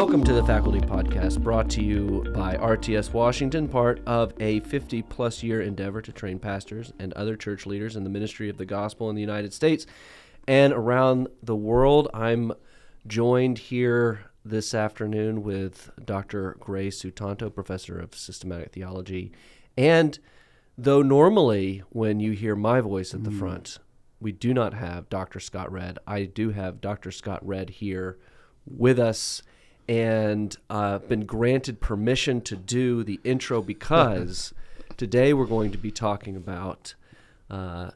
Welcome to the Faculty Podcast, brought to you by RTS Washington, part of a 50 plus year endeavor to train pastors and other church leaders in the ministry of the gospel in the United States and around the world. I'm joined here this afternoon with Dr. Grace Sutanto, professor of systematic theology. And though normally when you hear my voice at the hmm. front, we do not have Dr. Scott Redd, I do have Dr. Scott Redd here with us and uh, been granted permission to do the intro because today we're going to be talking about uh,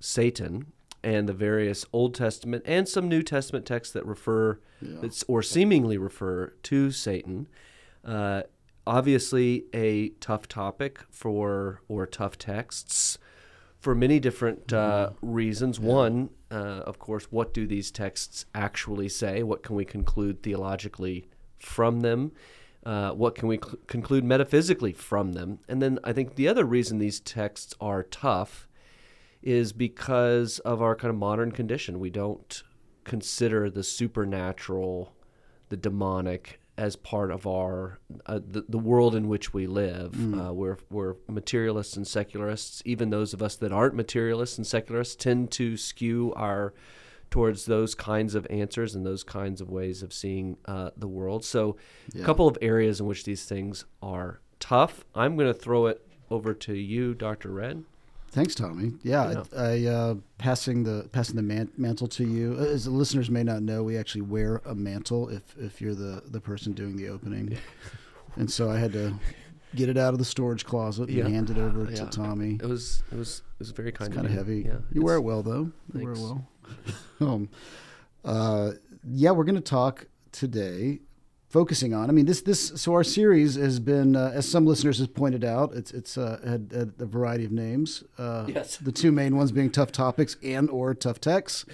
Satan and the various Old Testament and some New Testament texts that refer that's, or seemingly refer to Satan. Uh, obviously, a tough topic for or tough texts for many different uh, reasons. One, uh, of course, what do these texts actually say? What can we conclude theologically from them? Uh, what can we cl- conclude metaphysically from them? And then I think the other reason these texts are tough is because of our kind of modern condition. We don't consider the supernatural, the demonic, as part of our uh, the, the world in which we live. Uh, we're we're materialists and secularists. Even those of us that aren't materialists and secularists tend to skew our towards those kinds of answers and those kinds of ways of seeing uh, the world. So, a couple of areas in which these things are tough. I'm going to throw it over to you, Dr. Redd. Thanks, Tommy. Yeah, I, I uh, passing the passing the man, mantle to you. As the listeners may not know, we actually wear a mantle if if you're the the person doing the opening, and so I had to get it out of the storage closet and Yeah. hand it over Yeah. to Tommy. It was it was it was very kind It's of kind of heavy. Yeah, you wear it well though. You wear it well. um, uh, yeah, we're going to talk today, focusing on. I mean, this this so our series has been, uh, as some listeners have pointed out, it's it's uh, had, had a variety of names. Uh, Yes. The two main ones being tough topics and or tough texts.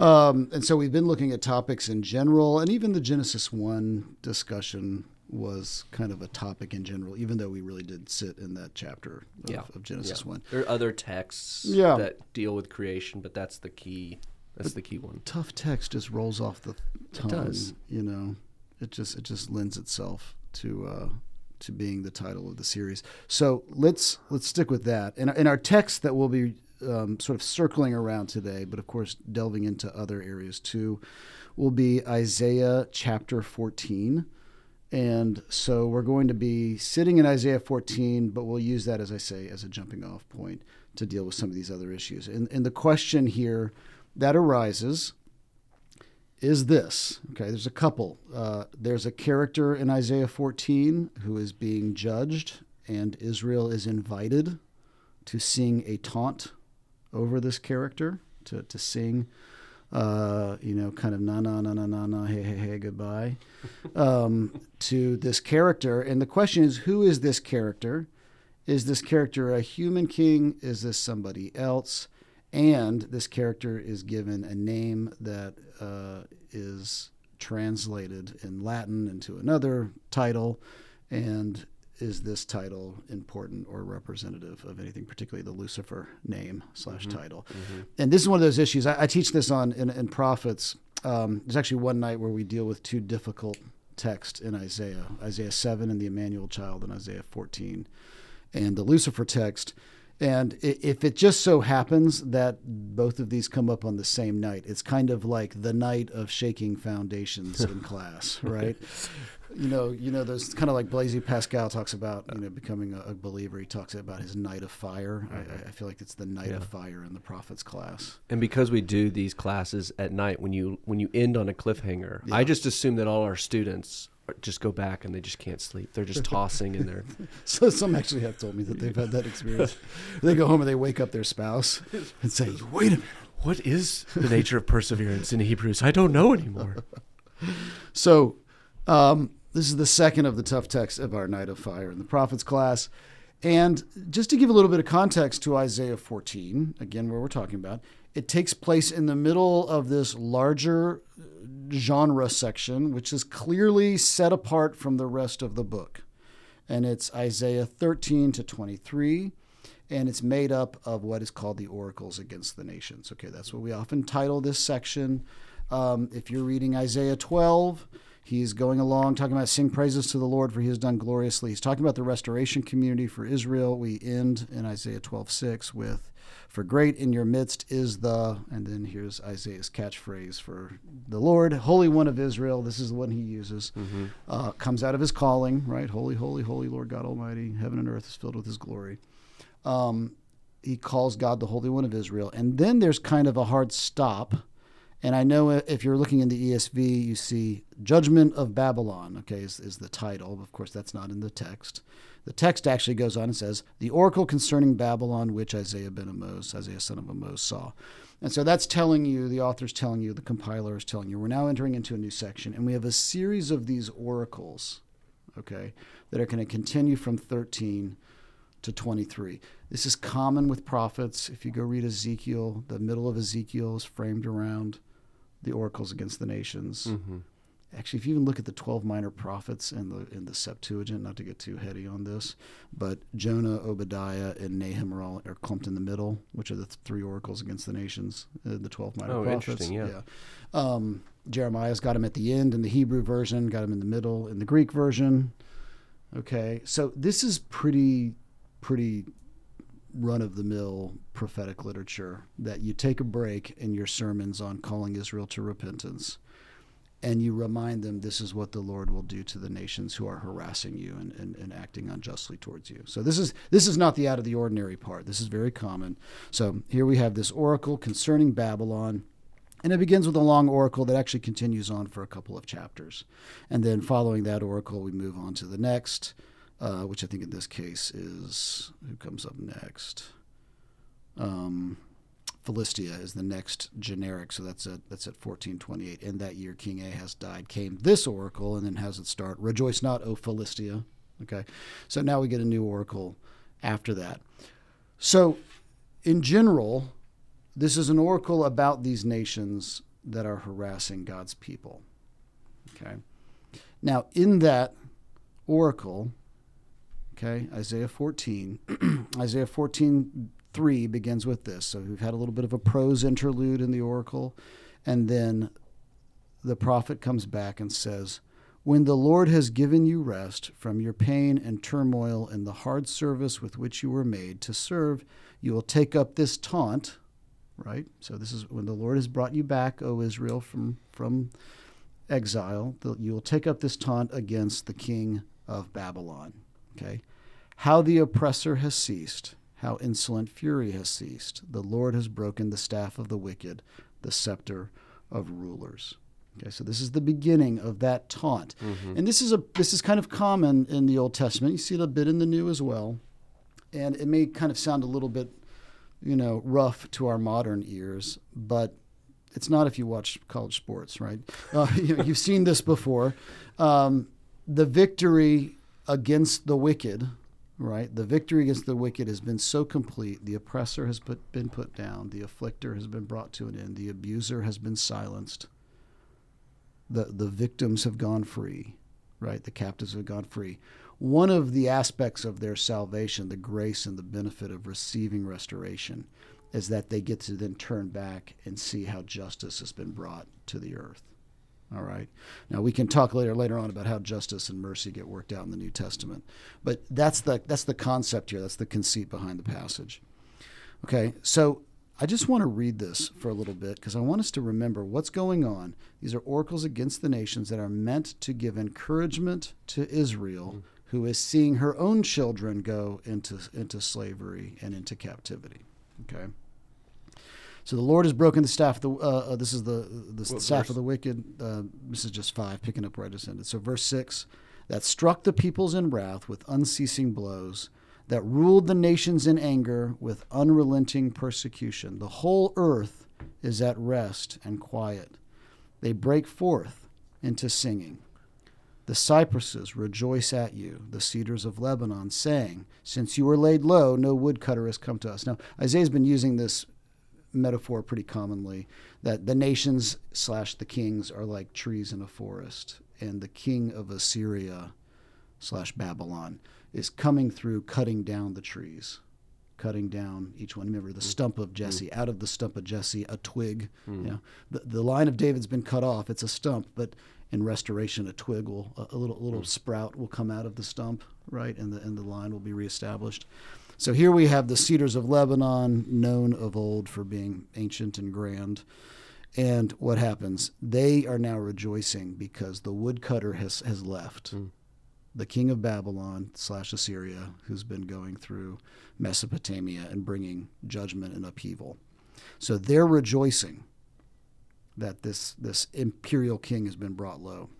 Um, and so we've been looking at topics in general, and even the Genesis one discussion was kind of a topic in general, even though we really did sit in that chapter of, Yeah. of Genesis Yeah. one. There are other texts Yeah. that deal with creation, but that's the key. That's the key one. tough text just rolls off the tongue. It does. You know, it just it just lends itself to uh, to being the title of the series. So let's let's stick with that. And in our text that we'll be um, sort of circling around today, but of course delving into other areas too, will be Isaiah chapter fourteen. And so we're going to be sitting in Isaiah 14, but we'll use that, as I say, as a jumping off point to deal with some of these other issues. And, and the question here that arises is this. Okay there's a couple. Uh, there's a character in isaiah 14 who is being judged and israel is invited to sing a taunt over this character to, to sing uh, you know kind of na na na na na na hey hey hey goodbye um, to this character. And the question is who is this character? Is this character a human king? Is this somebody else and this character is given a name that uh, is translated in Latin into another title, and is this title important or representative of anything, particularly the Lucifer name slash title? And this is one of those issues. I, I teach this on in, in Prophets. Um, there's actually one night where we deal with two difficult texts in Isaiah: Isaiah seven and the Emmanuel child, and Isaiah 14 and the Lucifer text. And if it just so happens that both of these come up on the same night, it's kind of like the night of shaking foundations in class, right? You know, you know, there's kind of like Blaise Pascal talks about, you know, becoming a, believer. He talks about his night of fire. I- I, feel like it's the night of fire in the prophets class. And because we do these classes at night, when you when you end on a cliffhanger, I just assume that all our students just go back and they just can't sleep. They're just tossing in there. So some actually have told me that they've had that experience. they go home and they wake up their spouse and say, "Wait a minute." What is the nature of perseverance in Hebrews? I don't know anymore. So, um, this is the second of the tough texts of our Night of Fire in the Prophets class. And just to give a little bit of context to Isaiah 14, again, where we're talking about, it takes place in the middle of this larger genre section, which is clearly set apart from the rest of the book. And it's Isaiah 13 to 23 and it's made up of what is called the oracles against the nations. Okay, that's what we often title this section. Um, if you're reading Isaiah 12, He's going along talking about sing praises to the Lord for he has done gloriously. He's talking about the restoration community for Israel. We end in Isaiah 12:6 with for great in your midst is the and then here's Isaiah's catchphrase for the Lord, Holy One of Israel. This is the one he uses. Mm-hmm. Uh, comes out of his calling, right? Holy, holy, holy Lord God Almighty. Heaven and earth is filled with his glory. Um, he calls God the Holy One of Israel. And then there's kind of a hard stop and I know if you're looking in the ESV, you see Judgment of Babylon, okay, is, is the title. Of course, that's not in the text. The text actually goes on and says, The oracle concerning Babylon, which Isaiah ben Amoz, Isaiah son of Amoz, saw. And so that's telling you, the author's telling you, the compiler is telling you, we're now entering into a new section, and we have a series of these oracles, okay, that are going to continue from 13 to 23. This is common with prophets. If you go read Ezekiel, the middle of Ezekiel is framed around the oracles against the nations. Mm-hmm. Actually, if you even look at the 12 minor prophets in the in the Septuagint, not to get too heady on this, but Jonah, Obadiah, and Nahum are all are clumped in the middle, which are the three oracles against the nations, uh, the 12 minor Oh, prophets. interesting, yeah. Um, Jeremiah's got them at the end in the Hebrew version, got them in the middle in the Greek version. Okay, so this is pretty, pretty run of the mill prophetic literature that you take a break in your sermons on calling Israel to repentance and you remind them this is what the Lord will do to the nations who are harassing you and, and, and acting unjustly towards you. So this is this is not the out of the ordinary part. This is very common. So here we have this oracle concerning Babylon. And it begins with a long oracle that actually continues on for a couple of chapters. And then following that oracle, we move on to the next uh, which I think in this case is who comes up next. Um, Philistia is the next generic, so that's at that's at 1428. In that year, King Ahaz died. Came this oracle, and then has it start: "Rejoice not, O Philistia." Okay, so now we get a new oracle after that. So, in general, this is an oracle about these nations that are harassing God's people. Okay, now in that oracle, Okay, Isaiah 14. Isaiah 14, 3 begins with this. So we've had a little bit of a prose interlude in the oracle. And then the prophet comes back and says, When the Lord has given you rest from your pain and turmoil and the hard service with which you were made to serve, you will take up this taunt, right? So this is when the Lord has brought you back, O Israel, from, from exile, you will take up this taunt against the king of Babylon. Okay. How the oppressor has ceased, how insolent fury has ceased. The Lord has broken the staff of the wicked, the scepter of rulers. Okay, so this is the beginning of that taunt. Mm-hmm. And this is a this is kind of common in the Old Testament. You see it a bit in the New as well. And it may kind of sound a little bit, you know, rough to our modern ears, but it's not if you watch college sports, right? Uh, you know, you've seen this before. Um, the victory against the wicked, right? The victory against the wicked has been so complete. The oppressor has put, been put down. The afflictor has been brought to an end. The abuser has been silenced. The, the victims have gone free, right? The captives have gone free. One of the aspects of their salvation, the grace and the benefit of receiving restoration, is that they get to then turn back and see how justice has been brought to the earth. All right. Now we can talk later later on about how justice and mercy get worked out in the New Testament, but that's the that's the concept here. That's the conceit behind the passage. Okay, so I just want to read this for a little bit because I want us to remember what's going on. These are oracles against the nations that are meant to give encouragement to Israel, who is seeing her own children go into into slavery and into captivity. Okay. So the Lord has broken the staff. Of the uh, uh, this is the the What staff verse? of the wicked. Uh, this is just five, picking up where I just ended. So verse six, that struck the peoples in wrath with unceasing blows, that ruled the nations in anger with unrelenting persecution. The whole earth is at rest and quiet. They break forth into singing. The cypresses rejoice at you, the cedars of Lebanon, saying, Since you were laid low, no woodcutter has come to us. Now, Isaiah's been using this metaphor pretty commonly that the nations slash the kings are like trees in a forest, and the king of Assyria slash Babylon is coming through cutting down the trees, cutting down each one. Remember the mm. stump of mm. Jesse, out of the stump of Jesse, a twig. Mm. You know, the, the line of David's been cut off, it's a stump, but in restoration, a twig will a, a little a little sprout will come out of the stump, right, and the and the line will be reestablished. So here we have the cedars of Lebanon, known of old for being ancient and grand. And what happens? They are now rejoicing because the woodcutter has, has left. Hmm. The king of Babylon slash Assyria, who's been going through Mesopotamia and bringing judgment and upheaval. So they're rejoicing that this, this imperial king has been brought low.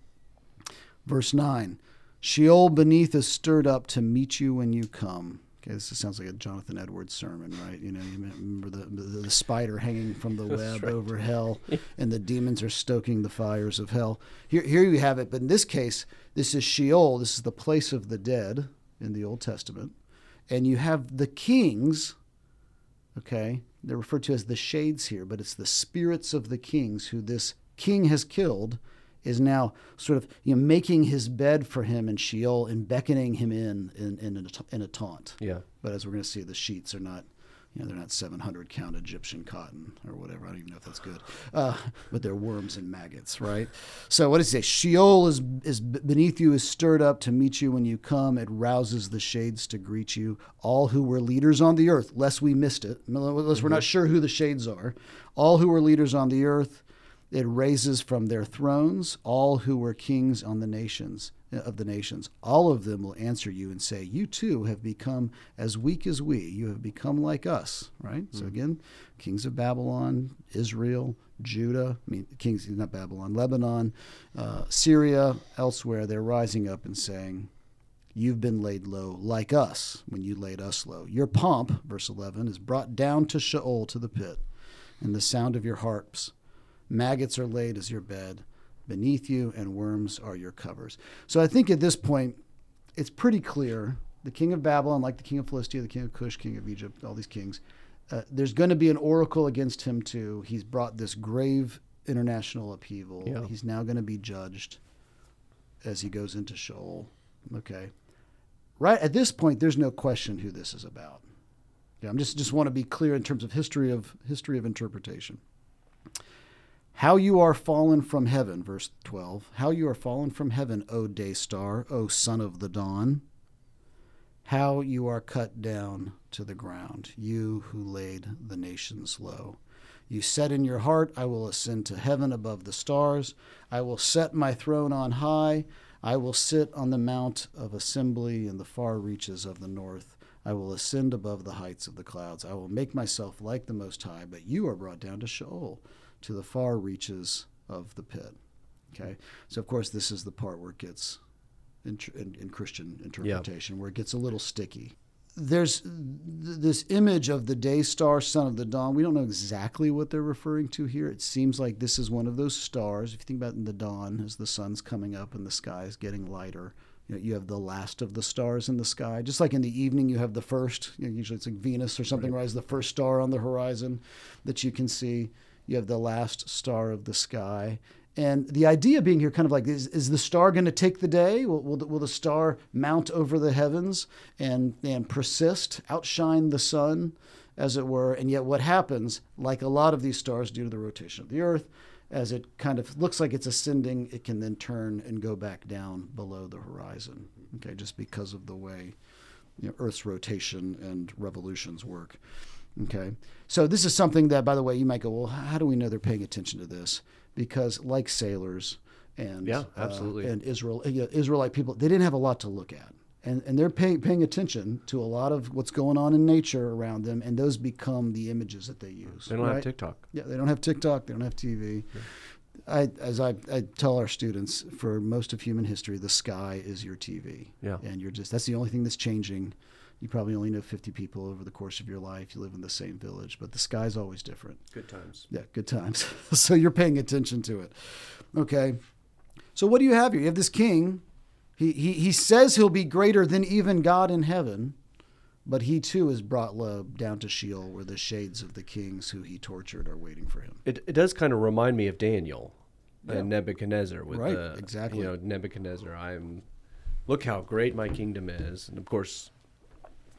Verse 9 Sheol beneath is stirred up to meet you when you come. Okay, this sounds like a Jonathan Edwards sermon, right? You know, you remember the, the, the spider hanging from the web right. over hell, and the demons are stoking the fires of hell. Here, here you have it, but in this case, this is Sheol. This is the place of the dead in the Old Testament. And you have the kings, okay? They're referred to as the shades here, but it's the spirits of the kings who this king has killed is now sort of you know, making his bed for him in Sheol and beckoning him in in, in, a, in a taunt. Yeah. But as we're going to see, the sheets are not, you know, they're not 700 count Egyptian cotton or whatever. I don't even know if that's good. Uh, but they're worms and maggots, right? So what does he say? Sheol is, is beneath you is stirred up to meet you when you come. It rouses the shades to greet you. All who were leaders on the earth, lest we missed it, unless we're not sure who the shades are. All who were leaders on the earth, it raises from their thrones all who were kings on the nations of the nations. All of them will answer you and say, "You too have become as weak as we. You have become like us." Right. So again, kings of Babylon, Israel, Judah. I mean, kings not Babylon, Lebanon, uh, Syria, elsewhere. They're rising up and saying. You've been laid low like us when you laid us low. Your pomp, verse 11, is brought down to Sheol to the pit, and the sound of your harps Maggots are laid as your bed beneath you, and worms are your covers. So I think at this point, it's pretty clear the king of Babylon, like the king of Philistia, the king of Cush, king of Egypt, all these kings, uh, there's going to be an oracle against him too. He's brought this grave international upheaval. Yeah. He's now going to be judged as he goes into Sheol. Okay. Right at this point, there's no question who this is about. Yeah, I'm just just want to be clear in terms of history of history of interpretation. How you are fallen from heaven, verse 12. How you are fallen from heaven, O day star, O son of the dawn. How you are cut down to the ground, you who laid the nations low. You said in your heart, I will ascend to heaven above the stars. I will set my throne on high. I will sit on the mount of assembly in the far reaches of the north. I will ascend above the heights of the clouds. I will make myself like the Most High, but you are brought down to Sheol to the far reaches of the pit. Okay, so of course this is the part where it gets in, in, in Christian interpretation where it gets a little sticky. There's th- this image of the day star, son of the dawn. We don't know exactly what they're referring to here. It seems like this is one of those stars. If you think about in the dawn, as the sun's coming up and the sky is getting lighter, you, know, you have the last of the stars in the sky. Just like in the evening, you have the first. You know, usually it's like Venus or something, right? Is the first star on the horizon that you can see you have the last star of the sky. And the idea being here, kind of like, is, is the star going to take the day? Will, will, the, will the star mount over the heavens and, and persist, outshine the sun, as it were? And yet, what happens, like a lot of these stars, due to the rotation of the Earth, as it kind of looks like it's ascending, it can then turn and go back down below the horizon, okay, just because of the way you know, Earth's rotation and revolutions work. Okay. So this is something that, by the way, you might go, well, how do we know they're paying attention to this? Because like sailors and Yeah, absolutely. uh, and Israel uh, Israelite people, they didn't have a lot to look at, and and they're paying paying attention to a lot of what's going on in nature around them, and those become the images that they use. They don't right? have TikTok. Yeah, they don't have TikTok. They don't have TV. I, as I, I tell our students, for most of human history, the sky is your TV. Yeah. And you're just that's the only thing that's changing. You probably only know 50 people over the course of your life. You live in the same village, but the sky's always different. Good times. Yeah, good times. so you're paying attention to it. Okay. So what do you have here? You have this king. He, he, he says he'll be greater than even God in heaven, but he too is brought low down to Sheol, where the shades of the kings who he tortured are waiting for him. It, it does kind of remind me of Daniel Yeah. and Nebuchadnezzar with Right, the exactly. you know Nebuchadnezzar. I'm look how great my kingdom is, and of course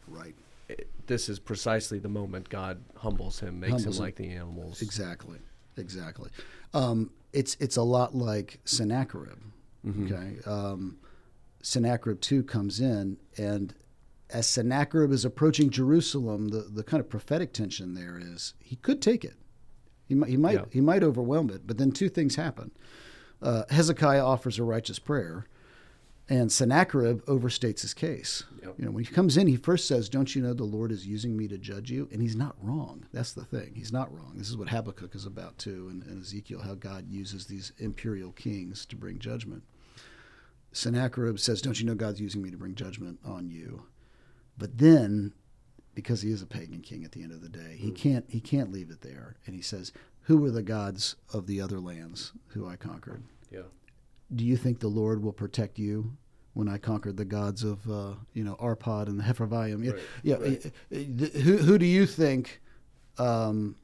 Right. it, this is precisely the moment God humbles him, makes Humbles him him. like the animals. Exactly. Exactly. Um, it's it's a lot like Sennacherib. Mhm. Okay, um, Sennacherib too comes in, and as Sennacherib is approaching Jerusalem, the, the kind of prophetic tension there is he could take it. He might he might Yeah. he might overwhelm it, but then two things happen. Uh, Hezekiah offers a righteous prayer, and Sennacherib overstates his case. Yep. You know, when he comes in, he first says, "Don't you know the Lord is using me to judge you?" And he's not wrong. That's the thing. He's not wrong. This is what Habakkuk is about too, and, and Ezekiel, how God uses these imperial kings to bring judgment. Sennacherib says, "Don't you know God's using me to bring judgment on you?" But then, because he is a pagan king at the end of the day, he mm-hmm. can't he can't leave it there, and he says, "Who were the gods of the other lands who I conquered?" Yeah. Do you think the Lord will protect you when I conquered the gods of uh, you know Arpad and the? Yeah, Right, yeah. right. uh, uh, Who who do you think? Um,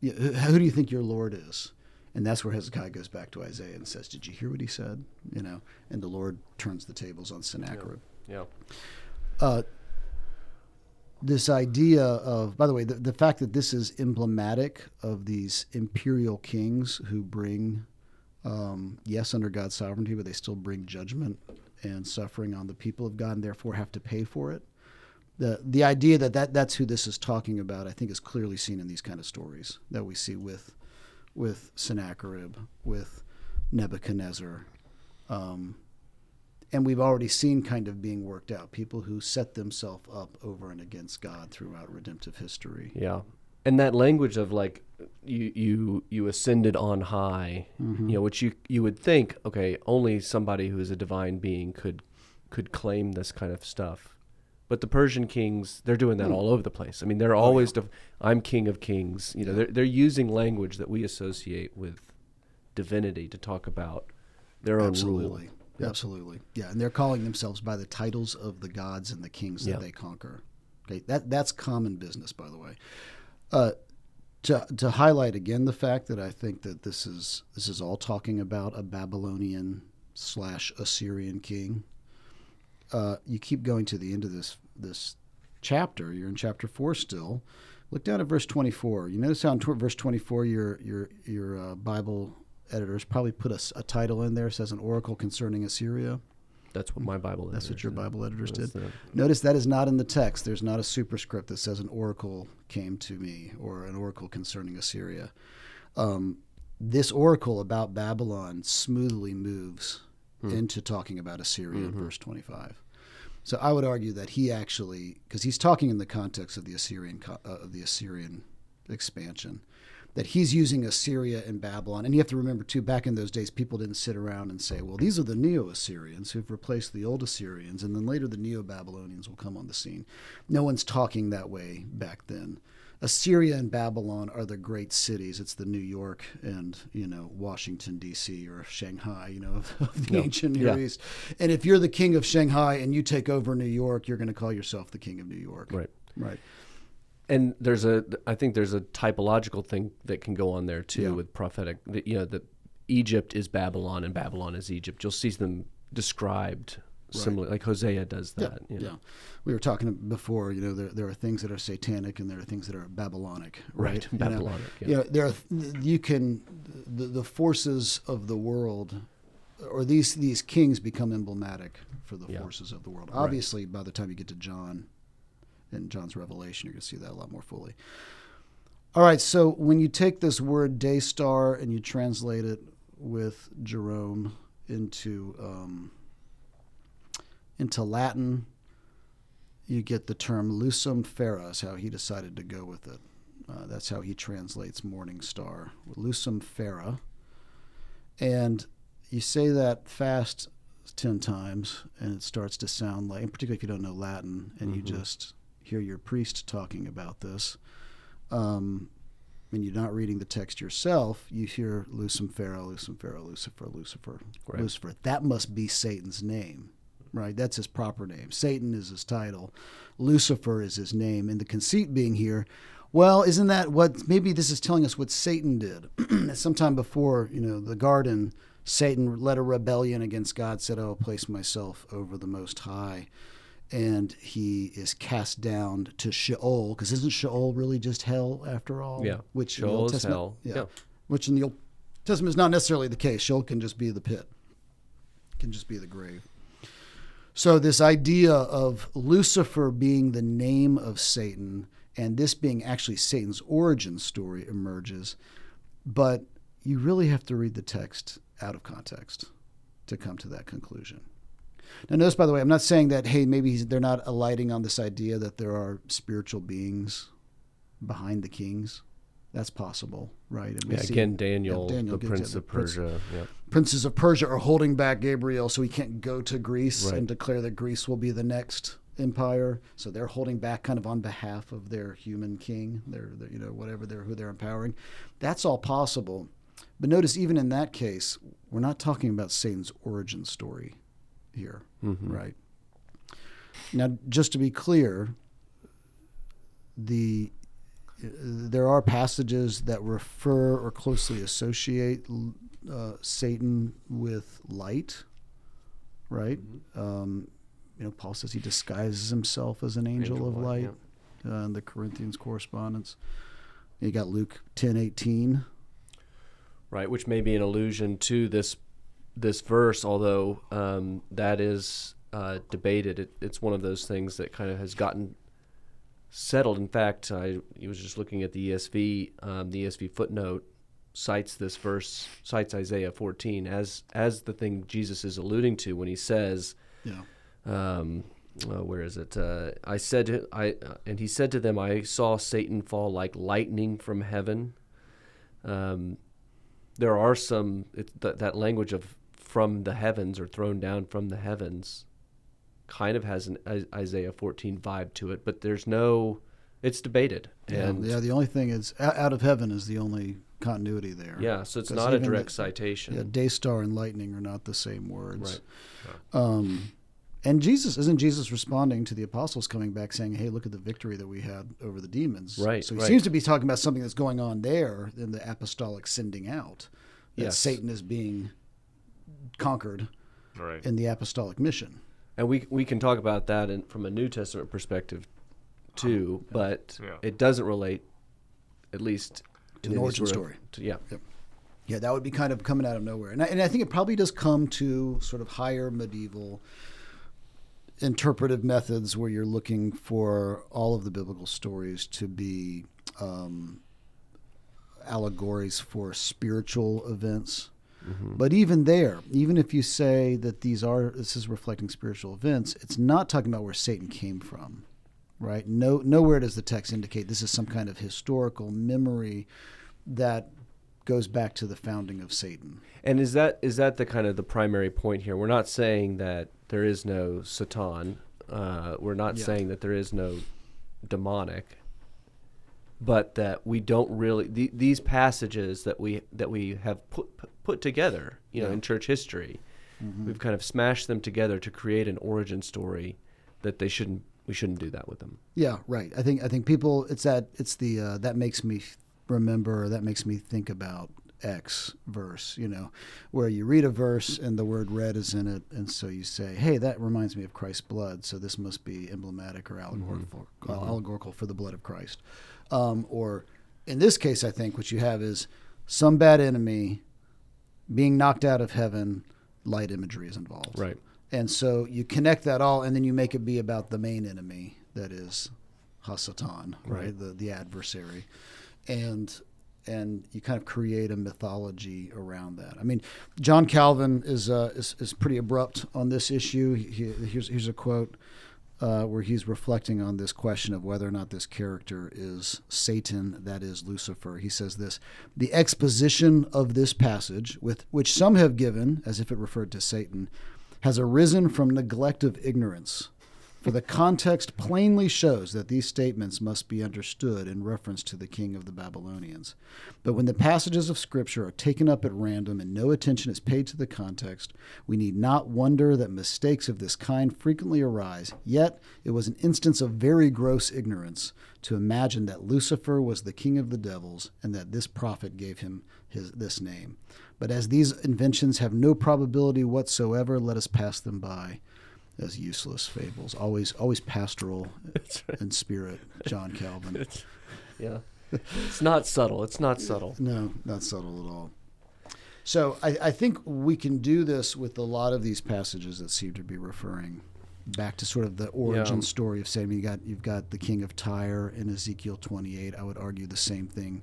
yeah, who, do you think your Lord is? And that's where Hezekiah goes back to Isaiah and says, "Did you hear what he said?" You know, and the Lord turns the tables on Sennacherib. Yeah. Uh, this idea of, by the way, the, the fact that this is emblematic of these imperial kings who bring, um, yes, under God's sovereignty, but they still bring judgment and suffering on the people of God and therefore have to pay for it. The, the idea that, that that's who this is talking about, I think, is clearly seen in these kind of stories that we see with, with Sennacherib, with Nebuchadnezzar. Um, and we've already seen kind of being worked out people who set themselves up over and against God throughout redemptive history. Yeah. And that language of like you you you ascended on high, Mm-hmm. you know, which you you would think, okay, only somebody who is a divine being could could claim this kind of stuff. But the Persian kings, they're doing that all over the place. I mean, they're always def- I'm king of kings. You know, they're they're using language that we associate with divinity to talk about their own Absolutely. rule. Absolutely. Yeah, and they're calling themselves by the titles of the gods and the kings that Yeah. they conquer. Okay, that that's common business, by the way. Uh, to to highlight again the fact that I think that this is this is all talking about a Babylonian slash Assyrian king. Uh, you keep going to the end of this this chapter. You're in chapter four still. Look down at verse 24. You notice how in verse 24 your your your uh, Bible editors probably put a title in there says an oracle concerning Assyria. That's what my Bible. That's what your did. Bible editors did. Notice that is not in the text. There's not a superscript that says an oracle came to me or an oracle concerning Assyria. Um, this oracle about Babylon smoothly moves into talking about Assyria in verse 25. So I would argue that he actually, because he's talking in the context of the Assyrian uh, of the Assyrian expansion, that he's using Assyria and Babylon. And you have to remember too, back in those days, people didn't sit around and say, "Well, these are the Neo-Assyrians who've replaced the old Assyrians, and then later the Neo-Babylonians will come on the scene." No one's talking that way back then. Assyria and Babylon are the great cities. It's the New York and you know Washington D.C. or Shanghai, you know, of, of the ancient Near Yeah. East. And if you're the king of Shanghai and you take over New York, you're going to call yourself the king of New York. Right. Right. And there's a i think there's a typological thing that can go on there too Yeah. with prophetic that, you know that egypt is babylon and babylon is egypt you'll see them described similarly, like hosea does that yeah, you know. yeah. We were talking before. You know, there there are things that are satanic and there are things that are Babylonic. Right. Right, You know? Babylonic, yeah. You know, there are you can the the forces of the world, or these these kings become emblematic for the Yeah. forces of the world. Obviously, by the time you get to John, in John's Revelation, you're going to see that a lot more fully. All right. So when you take this word day star and you translate it with Jerome into um, into Latin, you get the term lucem fera, is how he decided to go with it. Uh, that's how he translates morning star, lucem fera. And you say that fast 10 times, and it starts to sound like, and particularly if you don't know Latin and you just hear your priest talking about this, um, and you're not reading the text yourself, you hear lucem fera, Lucifer, Lucifer, Right. Lucifer. That must be Satan's name right? That's his proper name. Satan is his title. Lucifer is his name. And the conceit being here, well, isn't that what maybe this is telling us what Satan did? Sometime before, you know, the garden, Satan led a rebellion against God, said, I will place myself over the Most High. And he is cast down to Sheol, because isn't Sheol really just hell after all? Yeah. Which in the Sheol Old is Testament, hell. Yeah. Yeah. Which in the Old Testament is not necessarily the case. Sheol can just be the pit, can just be the grave. So, this idea of Lucifer being the name of Satan and this being actually Satan's origin story emerges, but you really have to read the text out of context to come to that conclusion. Now, notice, by the way, I'm not saying that, hey, maybe they're not alighting on this idea that there are spiritual beings behind the kings. That's possible, right? yeah, again, Daniel, yeah, Daniel, the prince of Persia. Prince, Princes of Persia are holding back Gabriel so he can't go to Greece right. and declare that Greece will be the next empire. So they're holding back kind of on behalf of their human king, their, their you know, whatever they're, who they're empowering. That's all possible. But notice, even in that case, we're not talking about Satan's origin story here, mm-hmm. right? Now, just to be clear, the there are passages that refer or closely associate uh, Satan with light, right? Mm-hmm. Um, you know, Paul says he disguises himself as an angel, angel of light, yeah. uh, in the Corinthians correspondence. You got Luke ten eighteen, right, which may be an allusion to this this verse, although um, that is uh, debated. It, it's one of those things that kind of has gotten settled. In fact, I was just looking at the ESV. Um, the ESV footnote cites this verse, cites Isaiah 14 as as the thing Jesus is alluding to when he says, yeah. Um, uh, where is it? Uh, I said, to, I uh, and he said to them, I saw Satan fall like lightning from heaven. Um, there are some th- that language of from the heavens or thrown down from the heavens kind of has an Isaiah 14 vibe to it, but there's no, it's debated. Yeah, and yeah. The only thing is, out of heaven is the only continuity there. Yeah, so it's not a direct the, citation. Yeah, day star and lightning are not the same words. Right. Um, and Jesus isn't Jesus responding to the apostles coming back saying, "Hey, look at the victory that we had over the demons." Right. So he right. seems to be talking about something that's going on there in the apostolic sending out. That yes. Satan is being conquered right. in the apostolic mission and we we can talk about that in, from a New Testament perspective too, but yeah. it doesn't relate, at least to the origin story. To, yeah. Yep. Yeah, that would be kind of coming out of nowhere, and I, and I think it probably does come to sort of higher medieval interpretive methods where you're looking for all of the biblical stories to be um, allegories for spiritual events Mm-hmm. But even there, even if you say that these are this is reflecting spiritual events, it's not talking about where Satan came from, right? No, nowhere does the text indicate this is some kind of historical memory that goes back to the founding of Satan. And is that is that the kind of the primary point here? We're not saying that there is no Satan. Uh, we're not yeah. saying that there is no demonic but that we don't really the, these passages that we that we have put put together, you know, in church history, mm-hmm. we've kind of smashed them together to create an origin story that they shouldn't we shouldn't do that with them. Yeah, right. I think I think people it's that it's the uh, that makes me remember that makes me think about X verse, you know, where you read a verse and the word red is in it, and so you say, "Hey, that reminds me of Christ's blood, so this must be emblematic or allegorical, mm-hmm. allegorical for the blood of Christ." Um, or in this case, I think what you have is some bad enemy being knocked out of heaven. Light imagery is involved, right? And so you connect that all, and then you make it be about the main enemy, that is Hasatan, right? right? The the adversary, and and you kind of create a mythology around that. I mean, John Calvin is uh, is, is pretty abrupt on this issue. He, here's here's a quote uh, where he's reflecting on this question of whether or not this character is Satan, that is Lucifer. He says this The exposition of this passage, with which some have given, as if it referred to Satan, has arisen from neglect of ignorance for the context plainly shows that these statements must be understood in reference to the king of the Babylonians. But when the passages of Scripture are taken up at random and no attention is paid to the context, we need not wonder that mistakes of this kind frequently arise. Yet, it was an instance of very gross ignorance to imagine that Lucifer was the king of the devils and that this prophet gave him his, this name. But as these inventions have no probability whatsoever, let us pass them by as useless fables. Always, always pastoral right. in spirit. John Calvin. It's, yeah, it's not subtle. It's not subtle. No, not subtle at all. So I, I think we can do this with a lot of these passages that seem to be referring back to sort of the origin Yeah. story of Satan. You got you've got the king of Tyre in Ezekiel 28. I would argue the same thing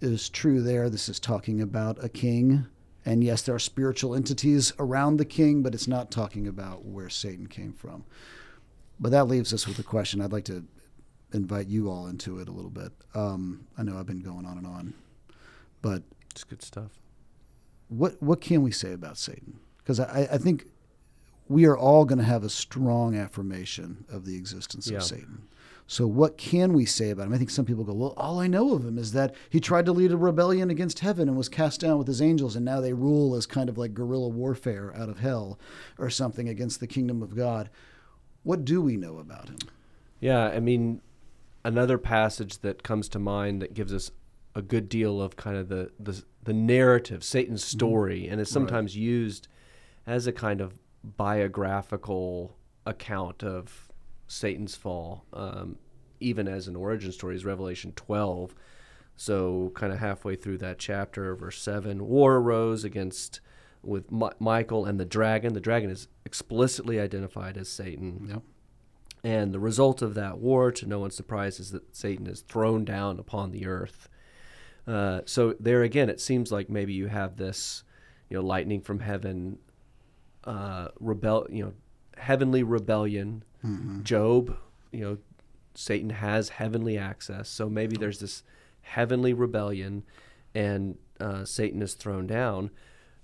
is true there. This is talking about a king, and yes, there are spiritual entities around the king, but it's not talking about where Satan came from. But that leaves us with a question. I'd like to invite you all into it a little bit. Um, I know I've been going on and on, but It's good stuff. what what can we say about Satan? Because I, I think we are all going to have a strong affirmation of the existence Yeah. of Satan. So what can we say about him? I think some people go, well, all I know of him is that he tried to lead a rebellion against heaven and was cast down with his angels, and now they rule as kind of like guerrilla warfare out of hell or something against the kingdom of God. What do we know about him? Yeah, I mean, another passage that comes to mind that gives us a good deal of kind of the the, the narrative, Satan's mm-hmm. story, and is sometimes used as a kind of biographical account of Satan's fall, um, even as an origin story, is Revelation 12. So, kind of halfway through that chapter, verse 7, war arose against with Mi- Michael and the dragon. The dragon is explicitly identified as Satan. Yep. And the result of that war, to no one's surprise, is that Satan is thrown down upon the earth. Uh, so there again, it seems like maybe you have this, you know, lightning from heaven, uh, rebel, you know, heavenly rebellion. Job, you know, Satan has heavenly access, so maybe there's this heavenly rebellion, and uh, Satan is thrown down.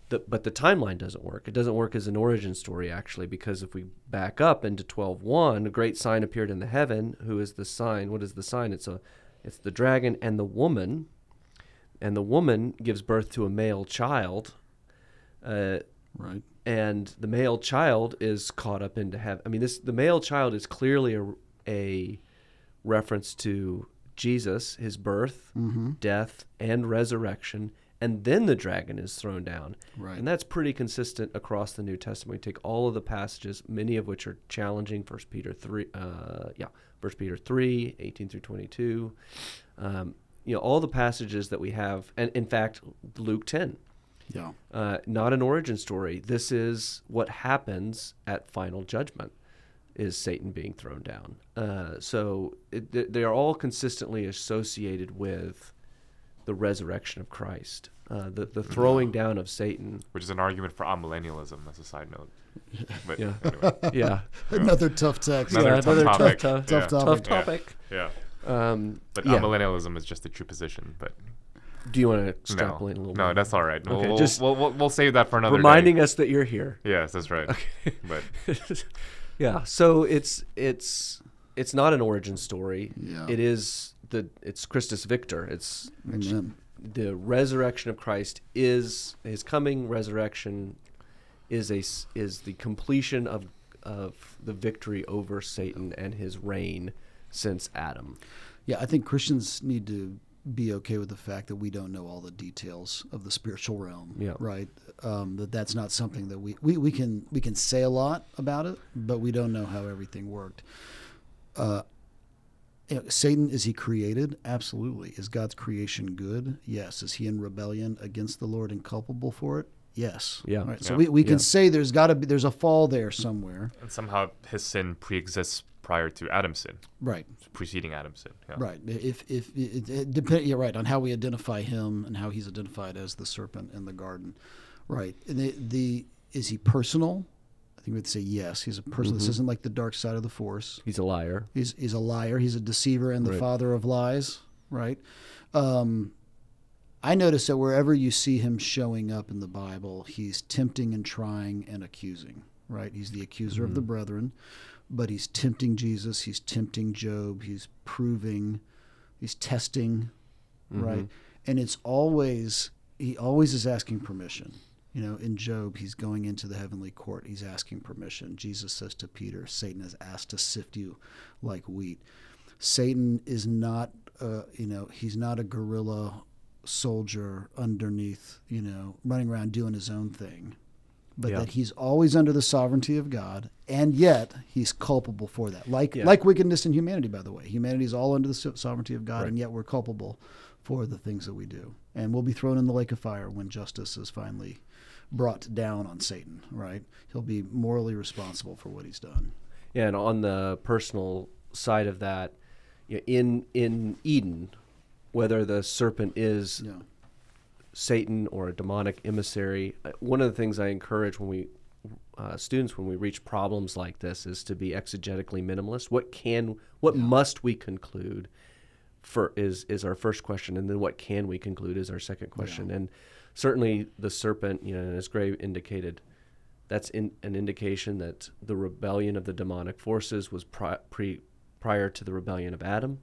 The, but the timeline doesn't work. It doesn't work as an origin story actually, because if we back up into 12:1, a great sign appeared in the heaven. Who is the sign? What is the sign? It's a, it's the dragon and the woman, and the woman gives birth to a male child. Uh, Right. And the male child is caught up into heaven. I mean, this the male child is clearly a, a reference to Jesus, his birth, death, and resurrection, and then the dragon is thrown down. Right. And that's pretty consistent across the New Testament. We take all of the passages, many of which are challenging. First Peter three, uh, yeah, First Peter 3, 18 through twenty two. Um, you know, all the passages that we have, and in fact, Luke ten Yeah. uh, not an origin story. This is what happens at final judgment. Is Satan being thrown down? Uh, so it, they are all consistently associated with the resurrection of Christ, uh, the the throwing down of Satan. which is an argument for amillennialism as a side note. But Yeah. anyway, Yeah, Another tough text. Another yeah, tough another topic. tough, Tough tough, topic. tough Yeah. topic. yeah. Um, But yeah. amillennialism is just the true position. But Do you want to no, extrapolate a little? no, more? that's all right. Okay, we'll, just we'll, we'll, we'll save that for another reminding day. us that you're here. Yes, that's right. Okay. But yeah so it's it's it's not an origin story Yeah. it is the it's christus victor it's Amen. the resurrection of christ is his coming resurrection is a is the completion of of the victory over satan and his reign since adam Yeah, I think Christians need to be okay with the fact that we don't know all the details of the spiritual realm. Yeah. Right. Um, that that's not something that we, we, we can we can say a lot about it, but we don't know how everything worked. Uh, you know, Satan is he created? Absolutely. Is God's creation good? Yes. Is he in rebellion against the Lord and culpable for it? Yes. Yeah. Right. So Yeah. we, we can Yeah. say there's got to be there's a fall there somewhere. and somehow his sin pre-exists prior to Adam's sin. Right. preceding Adam's sin. Yeah. Right. If if it, it depend, you're right on how we identify him and how he's identified as the serpent in the garden. Right. And the the is he personal? I think we'd say yes. He's a person. This isn't like the dark side of the force. he's a liar He's he's a liar. He's a deceiver and the Right. father of lies. Right. Um, I notice that wherever you see him showing up in the Bible, he's tempting and trying and accusing. Right. He's the accuser of the brethren, but he's tempting Jesus. He's tempting Job. He's proving. He's testing. Right. And it's always he always is asking permission. You know, in Job, he's going into the heavenly court. He's asking permission. Jesus says to Peter, Satan has asked to sift you like wheat. Satan is not, uh, you know, he's not a guerrilla soldier underneath, you know, running around doing his own thing. But Yeah. that he's always under the sovereignty of God, and yet he's culpable for that. Like Yeah. like wickedness in humanity, by the way. Humanity is all under the sovereignty of God, Right. and yet we're culpable for the things that we do. and we'll be thrown in the lake of fire when justice is finally brought down on Satan. Right? He'll be morally responsible for what he's done. Yeah, and on the personal side of that, in in Eden, whether the serpent is Yeah. Satan or a demonic emissary, uh, one of the things I encourage when we uh, students when we reach problems like this is to be exegetically minimalist. What can what must we conclude for is is our first question, and then what can we conclude is our second question. And certainly the serpent, you know, as Gray indicated, that's in, an indication that the rebellion of the demonic forces was pri- pre, prior to the rebellion of Adam.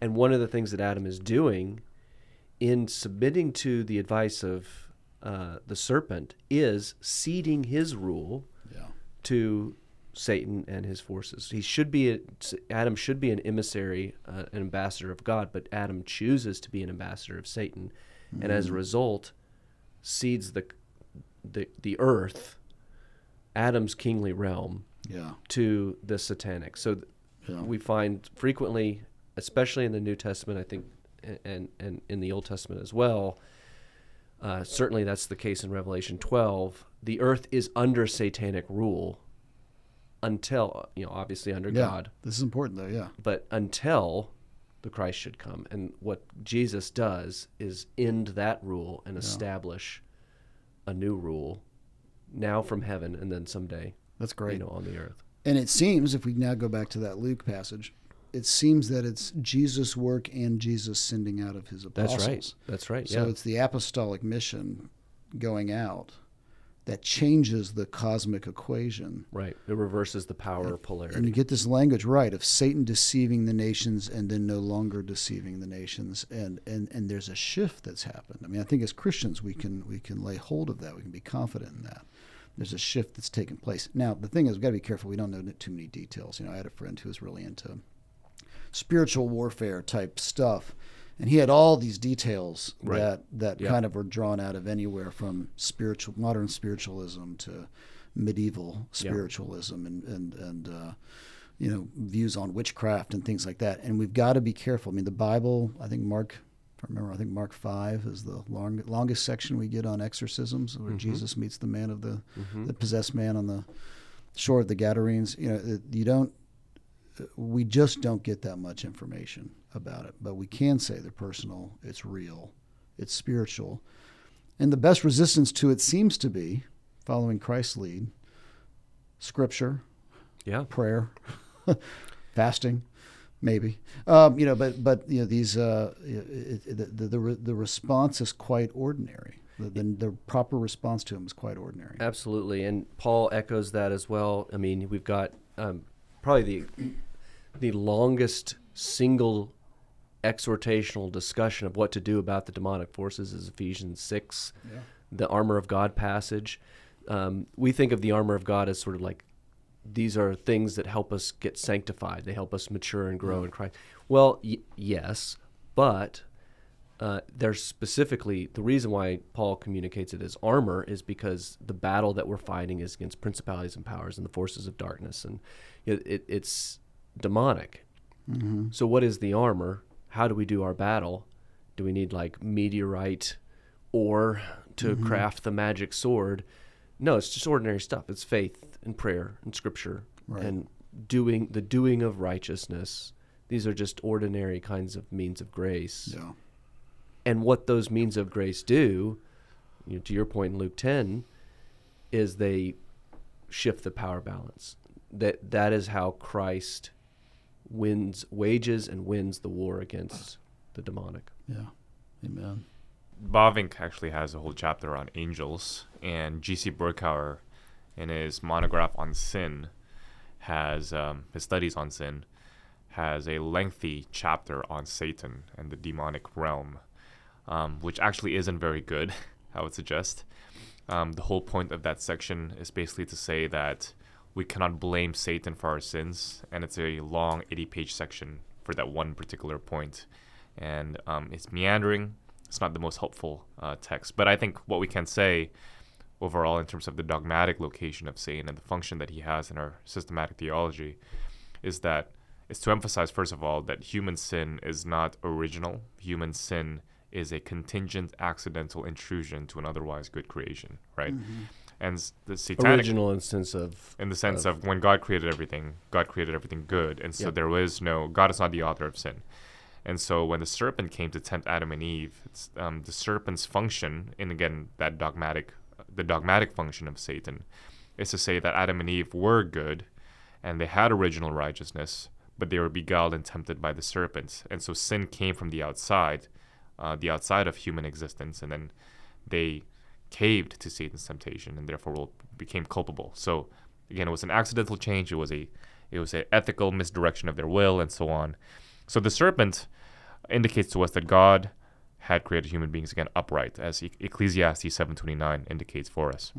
And one of the things that Adam is doing in submitting to the advice of uh, the serpent is ceding his rule Yeah. to Satan and his forces. He should be a, Adam should be an emissary, uh, an ambassador of God, but Adam chooses to be an ambassador of Satan, and as a result, cedes the the the earth, Adam's kingly realm, Yeah. to the satanic. So th- Yeah. we find frequently, especially in the New Testament, I think, and and in the Old Testament as well. Uh, certainly, that's the case in Revelation 12. The earth is under satanic rule until, you know, obviously under Yeah. God, This is important though. Yeah. but until the Christ should come. And what Jesus does is end that rule and establish a new rule, now from heaven, and then someday, That's great. you know, on the earth. And it seems, if we now go back to that Luke passage, it seems that it's Jesus' work and Jesus sending out of his apostles. That's right. That's right. So yeah. it's the apostolic mission going out that changes the cosmic equation. Right. It reverses the power of polarity. And you get this language right of Satan deceiving the nations and then no longer deceiving the nations. And, and, and there's a shift that's happened. I mean, I think as Christians we can we can lay hold of that. We can be confident in that. There's a shift that's taken place. Now the thing is we've got to be careful. We don't know too many details. You know, I had a friend who was really into spiritual warfare type stuff. And he had all these details Right. that, that Yeah. kind of were drawn out of anywhere from spiritual modern spiritualism to medieval Yeah. spiritualism and and and uh, you know views on witchcraft and things like that. And we've got to be careful. I mean, the Bible. I think Mark. If I remember, I think Mark five is the long, longest section we get on exorcisms, where Jesus meets the man of the the possessed man on the shore of the Gadarenes. You know, you don't. We just don't get that much information about it, but we can say they're personal. It's real. It's spiritual, and the best resistance to it seems to be following Christ's lead, Scripture, yeah. prayer, fasting, maybe. Um, you know, but but you know these uh, it, it, the, the the response is quite ordinary. The, the, the proper response to him is quite ordinary. Absolutely, and Paul echoes that as well. I mean, we've got um, probably the the longest single exhortational discussion of what to do about the demonic forces is Ephesians six, the armor of God passage. Um, we think of the armor of God as sort of like these are things that help us get sanctified. They help us mature and grow in Christ. Well, y- yes, but uh, there's specifically the reason why Paul communicates it as armor is because the battle that we're fighting is against principalities and powers and the forces of darkness, and it, it, it's demonic. So, what is the armor? How do we do our battle? Do we need like meteorite ore to craft the magic sword? No, it's just ordinary stuff. It's faith and prayer and scripture Right. and doing the doing of righteousness. These are just ordinary kinds of means of grace Yeah. And what those means of grace do, you know, to your point in Luke 10, is they shift the power balance. That that is how Christ wins wages and wins the war against the demonic. Yeah. Amen. Bavinck actually has a whole chapter on angels, and G.C. Berkouwer, in his monograph on sin, has um, his studies on sin, has a lengthy chapter on Satan and the demonic realm, um, which actually isn't very good, I would suggest. Um, the whole point of that section is basically to say that we cannot blame Satan for our sins, and it's a long 80 page section for that one particular point. And um, it's meandering, it's not the most helpful uh, text. But I think what we can say overall, in terms of the dogmatic location of Satan and the function that he has in our systematic theology, is that is to emphasize, first of all, that human sin is not original. Human sin is a contingent, accidental intrusion to an otherwise good creation, right? And the satanic Original instance of in the sense of- of when God created everything, God created everything good, and so Yep. there was no God is not the author of sin. And so when the serpent came to tempt Adam and Eve, it's, um, the serpent's function, and again that dogmatic, the dogmatic function of Satan, is to say that Adam and Eve were good, and they had original righteousness, but they were beguiled and tempted by the serpent, and so sin came from the outside, uh, the outside of human existence, and then they caved to Satan's temptation and therefore became culpable. So again, it was an accidental change. It was a it was an ethical misdirection of their will and so on. So the serpent indicates to us that God had created human beings again upright, as E- Ecclesiastes 7:29 indicates for us.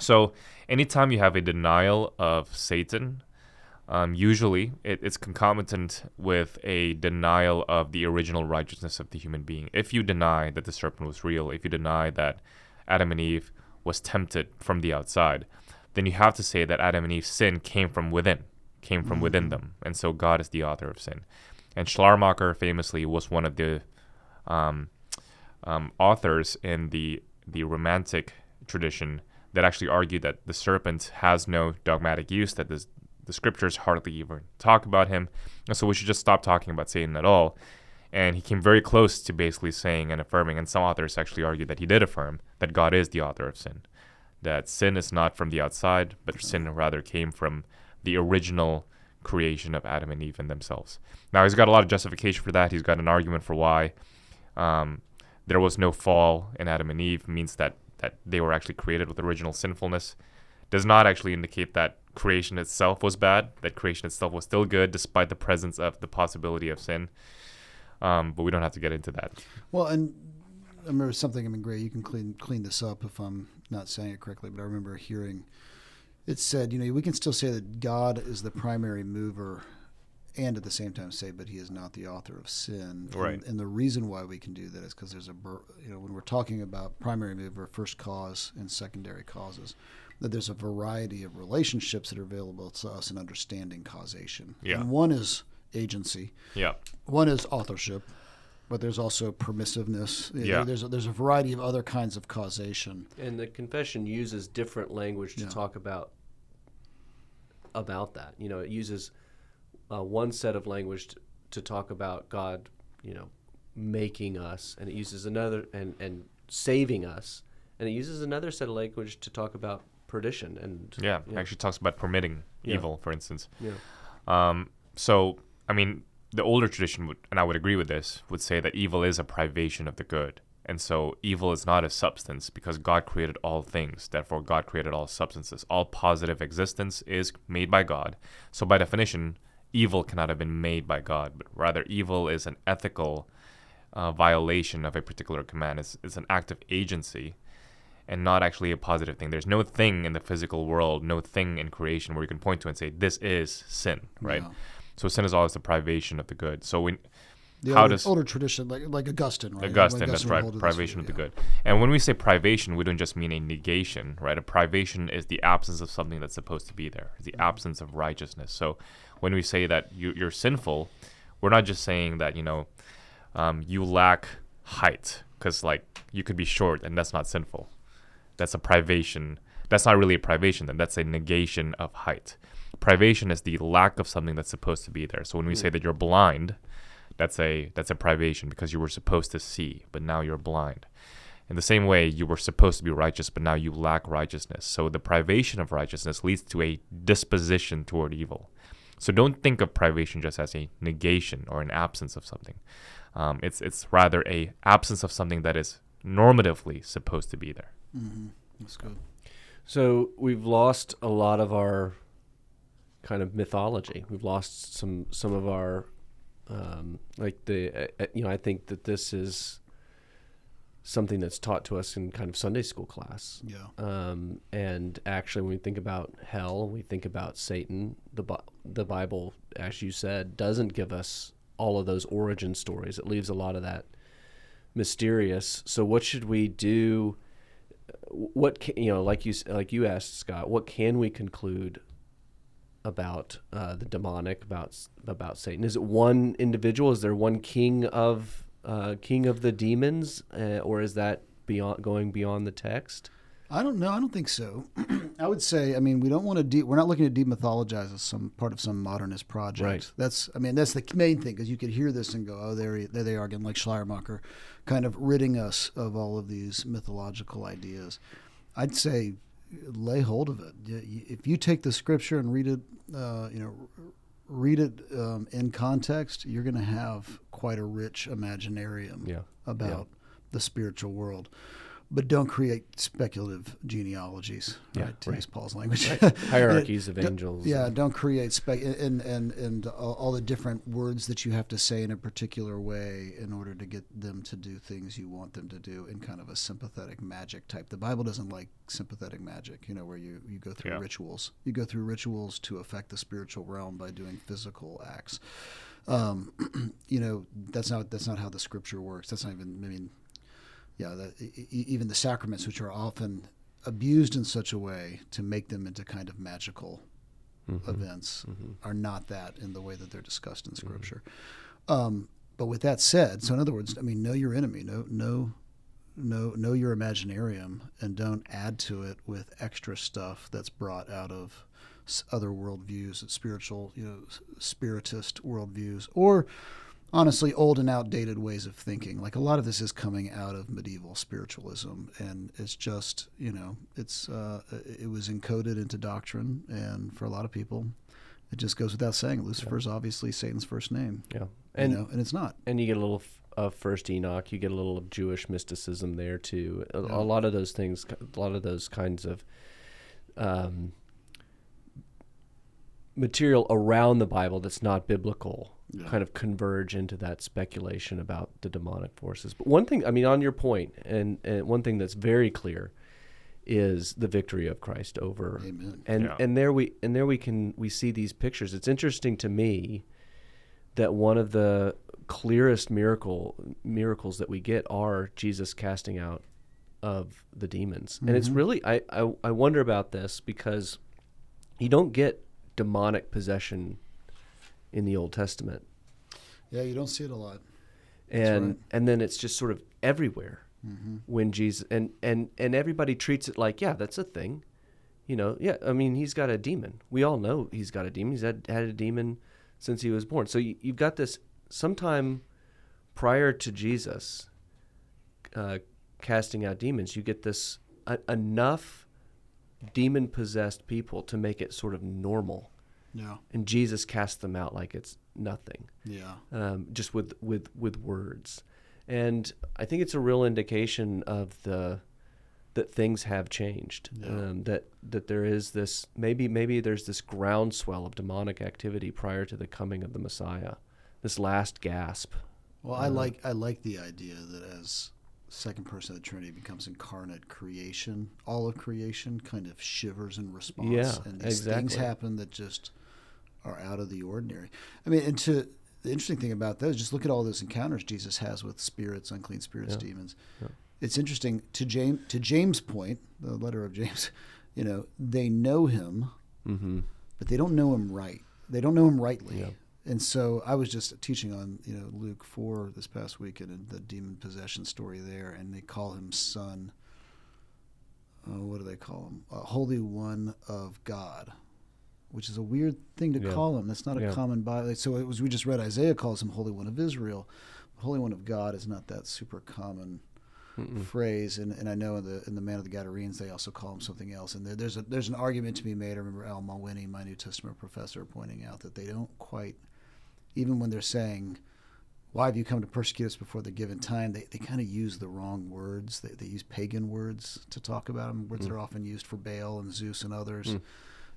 So anytime you have a denial of Satan, um, usually it, it's concomitant with a denial of the original righteousness of the human being. If you deny that the serpent was real, if you deny that Adam and Eve was tempted from the outside, then you have to say that Adam and Eve's sin came from within, came from within them, and so God is the author of sin. And Schleiermacher famously was one of the um, um, authors in the the Romantic tradition that actually argued that the serpent has no dogmatic use, that the, the scriptures hardly even talk about him, and so we should just stop talking about Satan at all. And he came very close to basically saying and affirming, and some authors actually argue that he did affirm that God is the author of sin, that sin is not from the outside, but sin rather came from the original creation of Adam and Eve in themselves. Now he's got a lot of justification for that. He's got an argument for why um, there was no fall in Adam and Eve means that that they were actually created with original sinfulness. Does not actually indicate that creation itself was bad. That creation itself was still good despite the presence of the possibility of sin. Um, but we don't have to get into that. Well, and I remember something. I mean, Gray, you can clean clean this up if I'm not saying it correctly, but I remember hearing it said, you know, we can still say that God is the primary mover, and at the same time say, but He is not the author of sin. Right. And, and the reason why we can do that is because there's a, bur- you know, when we're talking about primary mover, first cause, and secondary causes. That there's a variety of relationships that are available to us in understanding causation. Yeah. And one is agency, Yeah. one is authorship, but there's also permissiveness. Yeah. There's a, there's a variety of other kinds of causation. And the confession uses different language to Yeah. talk about about that. You know, it uses uh, one set of language to, to talk about God, you know, making us, and it uses another and and saving us, and it uses another set of language to talk about perdition and Yeah. Actually talks about permitting Yeah. evil, for instance. yeah. Um, so, I mean, the older tradition would, and I would agree with this, would say that evil is a privation of the good. And so, evil is not a substance because God created all things. Therefore, God created all substances. All positive existence is made by God. So, by definition, evil cannot have been made by God, but rather, evil is an ethical uh, violation of a particular command. It's, it's an act of agency and not actually a positive thing. There's no thing in the physical world, no thing in creation where you can point to and say, this is sin, right? Yeah. So sin is always the privation of the good. So when The How older, does- older tradition, like like Augustine, right? Augustine, that's right, hold this privation of the yeah. good. And when we say privation, we don't just mean a negation, right? A privation is the absence of something that's supposed to be there, the absence of righteousness. So when we say that you, you're sinful, we're not just saying that, you know, um, you lack height, because, like, you could be short and that's not sinful. That's a privation. That's not really a privation, then. That's a negation of height. Privation is the lack of something that's supposed to be there. So when we say that you're blind, that's a that's a privation because you were supposed to see, but now you're blind. In the same way, you were supposed to be righteous, but now you lack righteousness. So the privation of righteousness leads to a disposition toward evil. So don't think of privation just as a negation or an absence of something. Um, it's it's rather a absence of something that is normatively supposed to be there. Mm-hmm. That's good. So we've lost a lot of our kind of mythology. We've lost some some of our um, like the uh, uh, you know I think that this is something that's taught to us in kind of Sunday school class. Yeah. Um, and actually, when we think about hell, we think about Satan. The Bi- the Bible, as you said, doesn't give us all of those origin stories. It leaves a lot of that mysterious. So, what should we do? What can, you know, like you like you asked Scott, what can we conclude about uh, the demonic, about about Satan? Is it one individual? Is there one king of uh, king of the demons, uh, or is that beyond going beyond the text? I don't know. I don't think so. I would say, I mean, we don't want to. De- we're not looking to demythologize as some part of some modernist project. Right. That's. I mean, that's the main thing because you could hear this and go, "Oh, there, he- there they are again," like Schleiermacher, kind of ridding us of all of these mythological ideas. I'd say, lay hold of it. If you take the scripture and read it, uh, you know, read it um, in context, you're going to have quite a rich imaginarium Yeah. about the spiritual world. But don't create speculative genealogies. Yeah, right, to right. use Paul's language. Hierarchies of angels. Yeah, and- don't create spec and and and all, all the different words that you have to say in a particular way in order to get them to do things you want them to do in kind of a sympathetic magic type. The Bible doesn't like sympathetic magic, you know, where you you go through Yeah. rituals. You go through rituals to affect the spiritual realm by doing physical acts. Um, you know, that's not that's not how the scripture works. That's not even. I mean, yeah, even the sacraments, which are often abused in such a way to make them into kind of magical Mhm. events, Mhm. are not that in the way that they're discussed in Scripture. Um, but with that said, so in other words, I mean, know your enemy, know know know know your imaginarium, and don't add to it with extra stuff that's brought out of other worldviews, spiritual, you know, spiritist worldviews, or honestly old and outdated ways of thinking. Like a lot of this is coming out of medieval spiritualism, and it's just you know it's uh, it was encoded into doctrine, and for a lot of people, it just goes without saying. Lucifer's obviously Satan's first name, Yeah. and And you know, and it's not. and you get a little of first Enoch. You get a little of Jewish mysticism there too. A, Yeah. a lot of those things, a lot of those kinds of um, material around the Bible that's not biblical, Yeah. kind of converge into that speculation about the demonic forces. But one thing, I mean, on your point, and, and one thing that's very clear is the victory of Christ over Amen. and Yeah. and there we and there we can we see these pictures. It's interesting to me that one of the clearest miracle miracles that we get are Jesus casting out of the demons. And it's Mhm. really I, I I wonder about this because you don't get demonic possession in the Old Testament. Yeah, you don't see it a lot. And right. and then it's just sort of everywhere hmm when Jesus and and and everybody treats it like yeah that's a thing, you know yeah I mean he's got a demon we all know he's got a demon he's had had a demon since he was born so you, you've got this sometime prior to Jesus uh, casting out demons you get this uh, enough demon possessed people to make it sort of normal Yeah, and Jesus casts them out like it's nothing. Yeah, um, just with with with words, and I think it's a real indication of the that things have changed. Yeah. Um, that that there is this maybe maybe there's this groundswell of demonic activity prior to the coming of the Messiah, this last gasp. Well, I Uh, like I like the idea that as second person of the Trinity becomes incarnate, creation, all of creation, kind of shivers in response, Yeah, and these things happen that just are out of the ordinary. I mean, and to the interesting thing about those, just look at all those encounters Jesus has with spirits, unclean spirits, Yeah. demons. Yeah. It's interesting to James to James' point, the letter of James. You know, they know him, Mm-hmm. but they don't know him right. They don't know him rightly. Yeah. And so I was just teaching on, you know, Luke 4 this past weekend and the demon possession story there, and they call him son. Uh, what do they call him? Uh, Holy One of God, which is a weird thing to Yeah. call him. That's not a Yeah. common Bible. So it was we just read Isaiah calls him Holy One of Israel. Holy One of God is not that super common Mm-mm. phrase, and, and I know in the in the Man of the Gadarenes they also call him something else. And there, there's a there's an argument to be made. I remember Al Mawhinney, my New Testament professor, pointing out that they don't quite, even when they're saying, "Why have you come to persecute us before the given time?" They, they kind of use the wrong words. They, they use pagan words to talk about him, words that are often used for Baal and Zeus and others, Mm.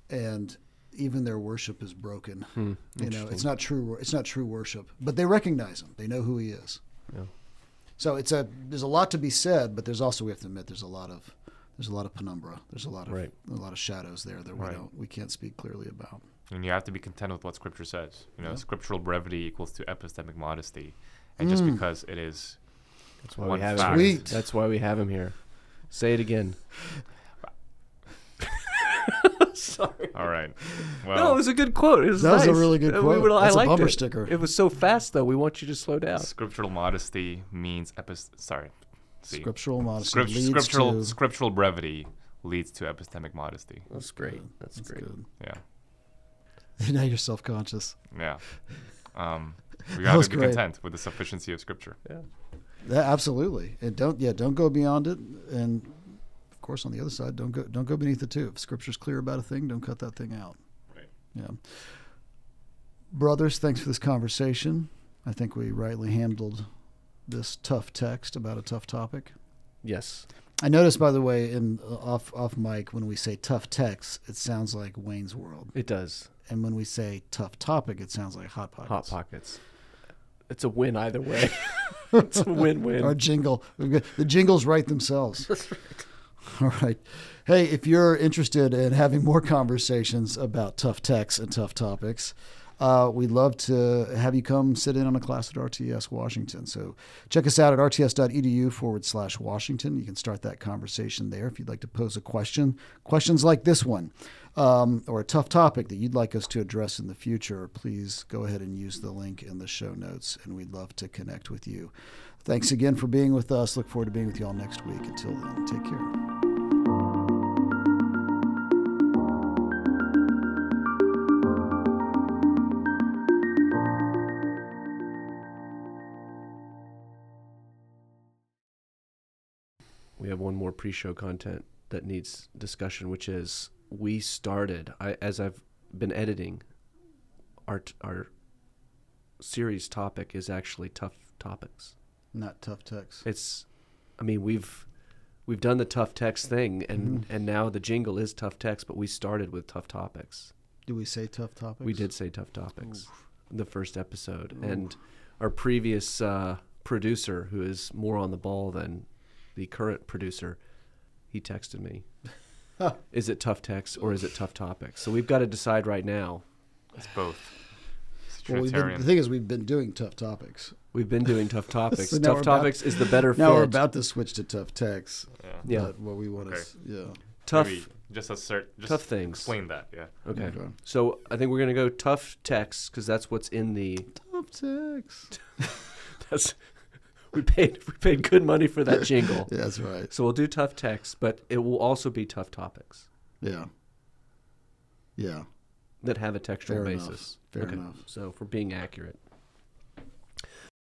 and even their worship is broken. Hmm. You know, it's not true. It's not true worship, but they recognize him. They know who he is. Yeah. So it's a there's a lot to be said, but there's also we have to admit there's a lot of there's a lot of penumbra. There's a lot of Right. a lot of shadows there that we Right. don't we can't speak clearly about. And you have to be content with what Scripture says. You know, Yeah. scriptural brevity equals to epistemic modesty, and just Mm. because it is That's why One we have fact. him. Sweet. That's why we have him here. Say it again. sorry. All right. Well, no, it was a good quote. It was That was a really good Uh, quote. We, I That's a liked bumper it. sticker. It was so fast, though. We want you to slow down. scriptural modesty means epist. Sorry. See. Scriptural modesty Script- leads scriptural to. scriptural brevity leads to epistemic modesty. That's great. That's, That's great. good. Yeah. now you're self conscious. Yeah. Um, we That got to be great. content with the sufficiency of Scripture. Yeah. Yeah, absolutely. And don't yeah, don't go beyond it. And of course, on the other side, don't go don't go beneath the too. If Scripture's clear about a thing, don't cut that thing out. Right. Yeah. Brothers, thanks for this conversation. I think we rightly handled this tough text about a tough topic. Yes. I noticed, by the way, in uh, off off mic, when we say tough text, it sounds like Wayne's World, It does. and when we say tough topic, it sounds like Hot Pockets. Hot pockets. It's a win either way. it's a win-win. Our jingle, the jingles write themselves. All right. Hey, if you're interested in having more conversations about tough texts and tough topics, uh, we'd love to have you come sit in on a class at RTS Washington. So check us out at rts.edu forward slash Washington. You can start that conversation there if you'd like to pose a question. Questions like this one um, or a tough topic that you'd like us to address in the future, please go ahead and use the link in the show notes, and we'd love to connect with you. Thanks again for being with us. Look forward to being with you all next week. Until then, take care. we have one more pre-show content that needs discussion, which is we started. I, as I've been editing, our t- our series topic is actually tough topics. Not tough text. It's, I mean, we've we've done the tough text thing, and Mhm. and now the jingle is tough text, but we started with tough topics. Do we say tough topics? We did say tough topics in the first episode, Oof. and our previous uh, producer, who is more on the ball than the current producer, he texted me. is it tough text or is it tough topics? So we've got to decide right now. It's both. It's Well, we've been, the thing is, we've been doing tough topics. We've been doing tough topics. So now we're tough about- topics is the better Now we're about to switch to tough text. yeah. Yeah. But what we want Okay. is yeah. tough Maybe just assert. Just tough things. Explain that. Yeah. Okay. Okay. So I think we're gonna go tough text because that's what's in the. Tough text. That's we paid we paid good money for that jingle. Yeah, that's right. So we'll do tough texts, but it will also be tough topics Yeah. Yeah. that have a textual Fair enough. basis. Fair enough. So for being accurate.